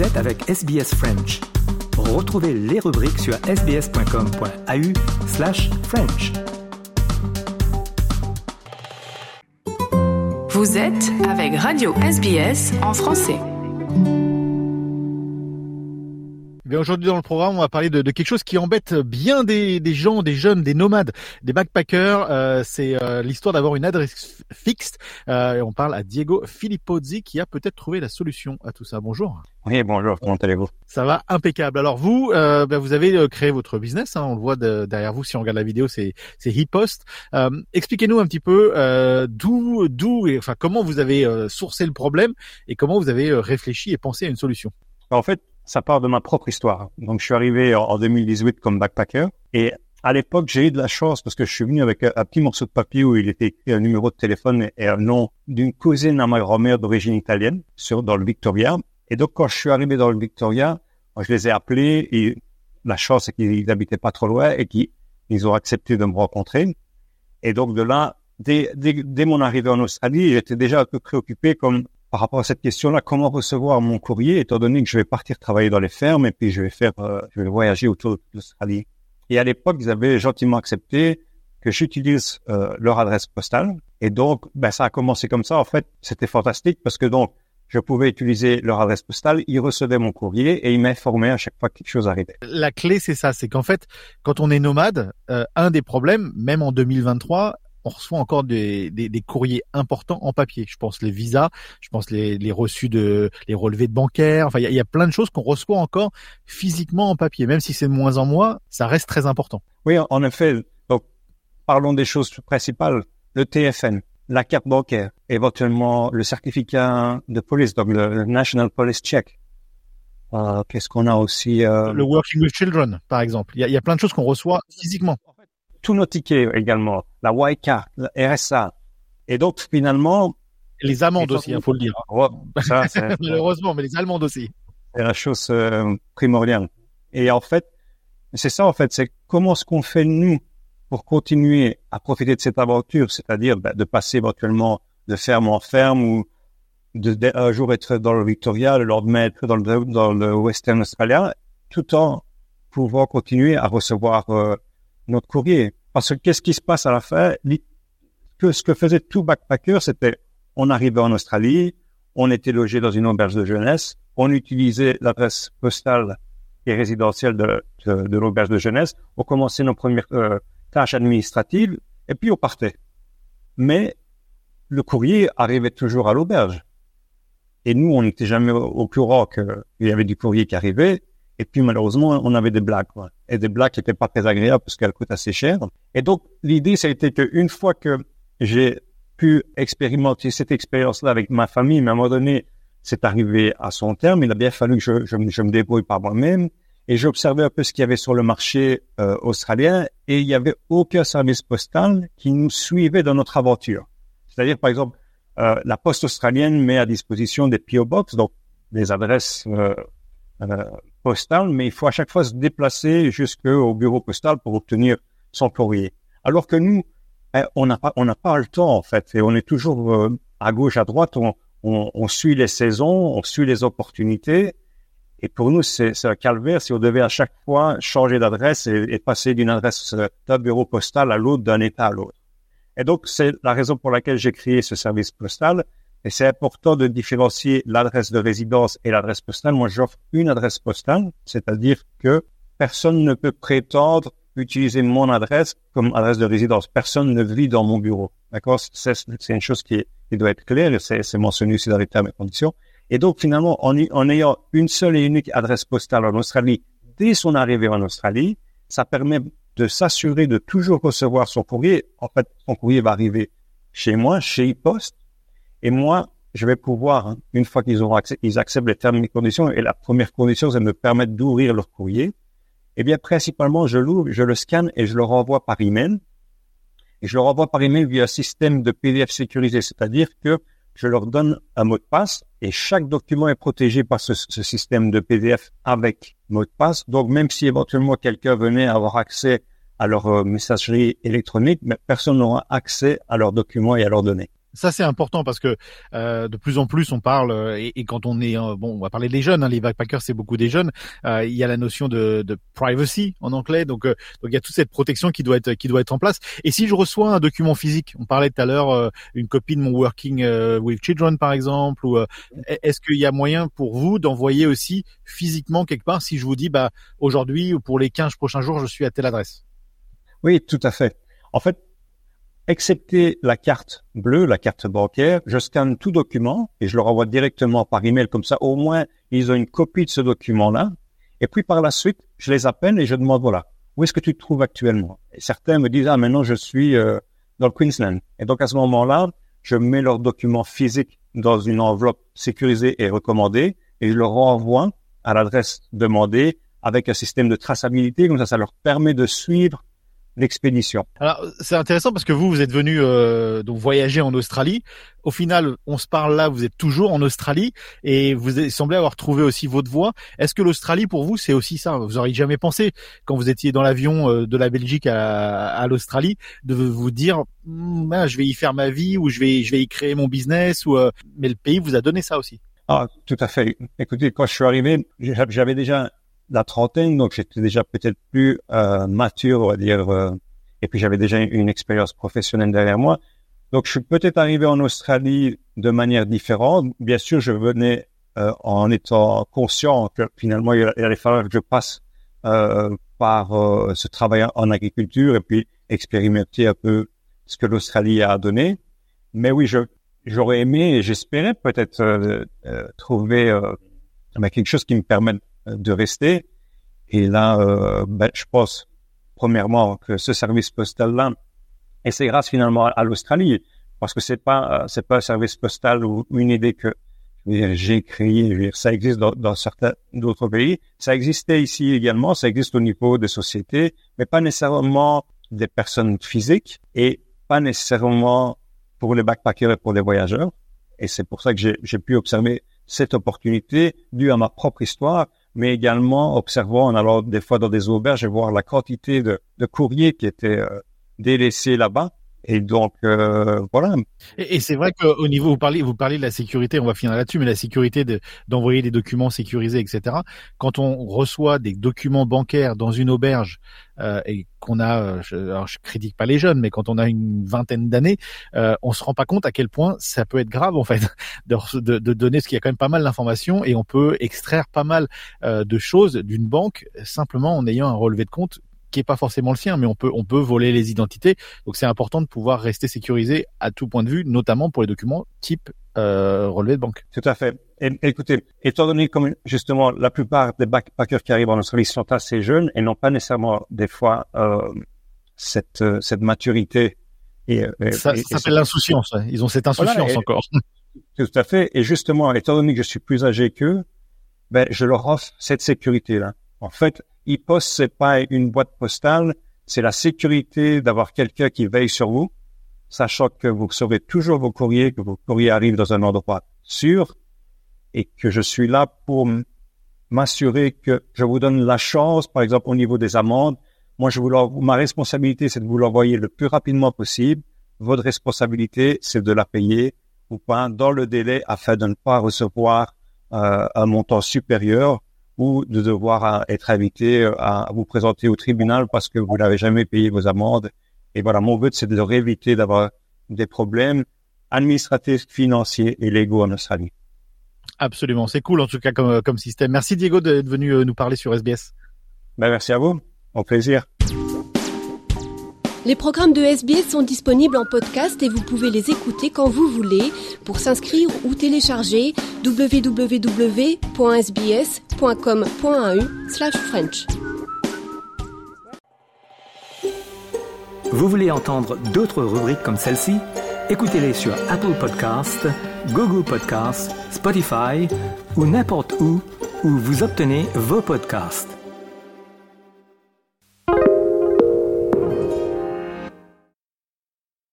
Vous êtes avec SBS French. Retrouvez les rubriques sur sbs.com.au slash French. Vous êtes avec Radio SBS en français. Aujourd'hui dans le programme, on va parler de, de, quelque chose qui embête bien des, des, gens, des jeunes, des nomades, des backpackers. Euh, c'est euh, l'histoire d'avoir une adresse fixe. Euh, et on parle à Diego Filippozzi qui a peut-être trouvé la solution à tout ça. Bonjour. Oui, bonjour. Comment allez-vous? Ça va impeccable. Alors vous, ben, vous avez créé votre business. Hein, on le voit de, derrière vous si on regarde la vidéo, c'est c'est HePost. Expliquez-nous un petit peu d'où, d'où, et enfin comment vous avez sourcé le problème et comment vous avez réfléchi et pensé à une solution? En fait, ça part de ma propre histoire. Donc, je suis arrivé en 2018 comme backpacker et à l'époque, j'ai eu de la chance parce que je suis venu avec un, petit morceau de papier où il était écrit un numéro de téléphone et un nom d'une cousine à ma grand-mère d'origine italienne sur, dans le Victoria. Et donc, quand je suis arrivé dans le Victoria, je les ai appelés et la chance, c'est qu'ils n'habitaient pas trop loin et qu'ils ont accepté de me rencontrer. Et donc, de là, dès, dès, dès mon arrivée en Australie, j'étais déjà un peu préoccupé comme par rapport à cette question-là, comment recevoir mon courrier, étant donné que je vais partir travailler dans les fermes et puis je vais faire, euh, je vais voyager autour de l'Australie. Et à l'époque, ils avaient gentiment accepté que j'utilise euh, leur adresse postale. Et donc, ben, ça a commencé comme ça. En fait, c'était fantastique parce que donc, je pouvais utiliser leur adresse postale, ils recevaient mon courrier et ils m'informaient à chaque fois que quelque chose arrivait. La clé, c'est ça, c'est qu'en fait, quand on est nomade, euh, un des problèmes, même en 2023, on reçoit encore des, des, courriers importants en papier. Je pense les visas, je pense les, les reçus de les relevés de bancaires. Enfin, il y a, plein de choses qu'on reçoit encore physiquement en papier, même si c'est de moins en moins, ça reste très important. Oui, en effet. Donc, parlons des choses principales. Le TFN, la carte bancaire, éventuellement le certificat de police, donc le National Police Check. Euh, Qu'est-ce qu'on a aussi euh... Le Working with Children, par exemple. Il y a, y a plein de choses qu'on reçoit physiquement tous nos tickets également, la YK, la RSA. Et donc, finalement... Les amendes aussi, il faut le dire. ça, Malheureusement, mais les allemandes aussi. C'est la chose euh, primordiale. Et en fait, c'est ça, en fait, c'est comment est-ce qu'on fait, nous, pour continuer à profiter de cette aventure, c'est-à-dire bah, de passer éventuellement de ferme en ferme ou de, un jour être dans le Victoria, le lendemain être dans le, dans le Western Australia, tout en pouvant continuer à recevoir euh, notre courrier. Parce que qu'est-ce qui se passe à la fin? Que Ce que faisait tout backpacker, c'était on arrivait en Australie, on était logé dans une auberge de jeunesse, on utilisait l'adresse postale et résidentielle de, de, l'auberge de jeunesse, on commençait nos premières euh, tâches administratives et puis on partait. Mais le courrier arrivait toujours à l'auberge. Et nous, on n'était jamais au courant qu'il y avait du courrier qui arrivait. Et puis malheureusement, on avait des blagues, quoi. Et des blagues qui n'étaient pas très agréables parce qu'elles coûtent assez cher. Et donc, l'idée, ça a été qu'une fois que j'ai pu expérimenter cette expérience-là avec ma famille, mais à un moment donné, c'est arrivé à son terme. Il a bien fallu que je, je, je me débrouille par moi-même. Et j'observais un peu ce qu'il y avait sur le marché euh, australien et il n'y avait aucun service postal qui nous suivait dans notre aventure. C'est-à-dire, par exemple, euh, la poste australienne met à disposition des PO Box, donc des adresses euh, euh postal, mais il faut à chaque fois se déplacer jusqu'au bureau postal pour obtenir son courrier. Alors que nous, eh, on n'a pas, on n'a pas le temps en fait, et on est toujours euh, à gauche, à droite, on, suit les saisons, on suit les opportunités, et pour nous c'est un calvaire si on devait à chaque fois changer d'adresse et, et, passer d'une adresse euh, d'un bureau postal à l'autre, d'un état à l'autre. Et donc c'est la raison pour laquelle j'ai créé ce service postal, et c'est important de différencier l'adresse de résidence et l'adresse postale. Moi, j'offre une adresse postale, c'est-à-dire que personne ne peut prétendre utiliser mon adresse comme adresse de résidence. Personne ne vit dans mon bureau. D'accord? C'est une chose qui, doit être claire et c'est mentionné aussi dans les termes et conditions. Et donc, finalement, en, en ayant une seule et unique adresse postale en Australie, dès son arrivée en Australie, ça permet de s'assurer de toujours recevoir son courrier. En fait, son courrier va arriver chez moi, chez e-Post, et moi, je vais pouvoir, hein, une fois qu'ils auront accès, ils acceptent les termes et conditions, et la première condition, c'est de me permettre d'ouvrir leur courrier. Eh bien, principalement, je l'ouvre, je le scanne et je le renvoie par email. Et je le renvoie par email via un système de PDF sécurisé, c'est-à-dire que je leur donne un mot de passe et chaque document est protégé par ce, ce système de PDF avec mot de passe. Donc, même si éventuellement quelqu'un venait avoir accès à leur euh, messagerie électronique, mais personne n'aura accès à leurs documents et à leurs données. Ça c'est important parce que euh, de plus en plus on parle euh, et, et, quand on est euh, bon, on va parler des jeunes. Hein, les backpackers c'est beaucoup des jeunes. Euh, il y a la notion de, de privacy en anglais, donc donc il y a toute cette protection qui doit être qui doit être en place. Et si je reçois un document physique, on parlait tout à l'heure une copie de mon working with children par exemple, ou est-ce qu'il y a moyen pour vous d'envoyer aussi physiquement quelque part si je vous dis bah aujourd'hui ou pour les 15 prochains jours je suis à telle adresse? Oui, tout à fait. En fait, excepté la carte bleue, la carte bancaire, je scanne tout document et je le renvoie directement par email comme ça. Au moins, ils ont une copie de ce document-là. Et puis par la suite, je les appelle et je demande voilà, où est-ce que tu te trouves actuellement? Et certains me disent ah maintenant je suis euh, dans le Queensland. Et donc à ce moment-là, je mets leurs documents physiques dans une enveloppe sécurisée et recommandée et je le renvoie à l'adresse demandée avec un système de traçabilité. Comme ça, ça leur permet de suivre l'expédition. Alors c'est intéressant parce que vous vous êtes venu euh, donc voyager en Australie. Au final, on se parle là, vous êtes toujours en Australie et vous semblez avoir trouvé aussi votre voie. Est-ce que l'Australie pour vous c'est aussi ça? Vous auriez jamais pensé quand vous étiez dans l'avion euh, de la Belgique à, à l'Australie de vous dire hm, ah, je vais y faire ma vie ou je vais je vais y créer mon business ou euh, mais le pays vous a donné ça aussi. Ah tout à fait. Écoutez, quand je suis arrivé, j'avais déjà la trentaine, donc j'étais déjà peut-être plus euh, mature, on va dire, euh, et puis j'avais déjà une expérience professionnelle derrière moi. Donc je suis peut-être arrivé en Australie de manière différente. Bien sûr, je venais euh, en étant conscient que finalement il allait falloir que je passe euh, par euh, ce travail en agriculture et puis expérimenter un peu ce que l'Australie a donné. Mais oui, je j'aurais aimé et j'espérais peut-être trouver ben, quelque chose qui me permette de rester. Et là, euh, ben, je pense premièrement que ce service postal-là, et c'est grâce finalement à, l'Australie, parce que c'est pas c'est pas un service postal ou une idée que j'ai créé. ça existe dans, dans certains d'autres pays. Ça existait ici également. Ça existe au niveau des sociétés, mais pas nécessairement des personnes physiques et pas nécessairement pour les backpackers et pour les voyageurs. Et c'est pour ça que j'ai pu observer cette opportunité due à ma propre histoire mais également observant en allant des fois dans des auberges et voir la quantité de, courriers qui étaient euh, délaissés là-bas. Et donc euh, voilà. Et, c'est vrai qu'au niveau vous parlez vous parlez de la sécurité, on va finir là-dessus, mais la sécurité d'envoyer des documents sécurisés, etc. Quand on reçoit des documents bancaires dans une auberge euh, et qu'on a, euh, je, alors je critique pas les jeunes, mais quand on a une vingtaine d'années, euh, on se rend pas compte à quel point ça peut être grave en fait de, de, de donner, ce qu'il y a quand même pas mal d'informations et on peut extraire pas mal euh, de choses d'une banque simplement en ayant un relevé de compte qui est pas forcément le sien, mais on peut on peut voler les identités. Donc c'est important de pouvoir rester sécurisé à tout point de vue, notamment pour les documents type euh, relevé de banque. Tout à fait. Et, écoutez, étant donné comme justement la plupart des backpackers qui arrivent en Australie sont assez jeunes et n'ont pas nécessairement des fois euh, cette euh, cette maturité. Et, ça, ça s'appelle l'insouciance. Ils ont cette insouciance encore. Tout à fait. Et justement, étant donné que je suis plus âgé qu'eux, ben je leur offre cette sécurité là. En fait, e-post, c'est pas une boîte postale, c'est la sécurité d'avoir quelqu'un qui veille sur vous, sachant que vous recevez toujours vos courriers, que vos courriers arrivent dans un endroit sûr, et que je suis là pour m'assurer que je vous donne la chance, par exemple au niveau des amendes. Moi, je vous ma responsabilité, c'est de vous l'envoyer le plus rapidement possible. Votre responsabilité, c'est de la payer ou pas dans le délai afin de ne pas recevoir euh, un montant supérieur ou de devoir être invité euh, à vous présenter au tribunal parce que vous n'avez jamais payé vos amendes. Et voilà, mon but, c'est de réviter d'avoir des problèmes administratifs, financiers et légaux en Australie. Absolument, c'est cool en tout cas comme, comme système. Merci Diego d'être venu euh, nous parler sur SBS. Ben, merci à vous, au plaisir. Les programmes de SBS sont disponibles en podcast et vous pouvez les écouter quand vous voulez. Pour s'inscrire ou télécharger, www.sbs.com.au/french. Vous voulez entendre d'autres rubriques comme celle-ci? Écoutez-les sur Apple Podcasts, Google Podcasts, Spotify ou n'importe où où vous obtenez vos podcasts.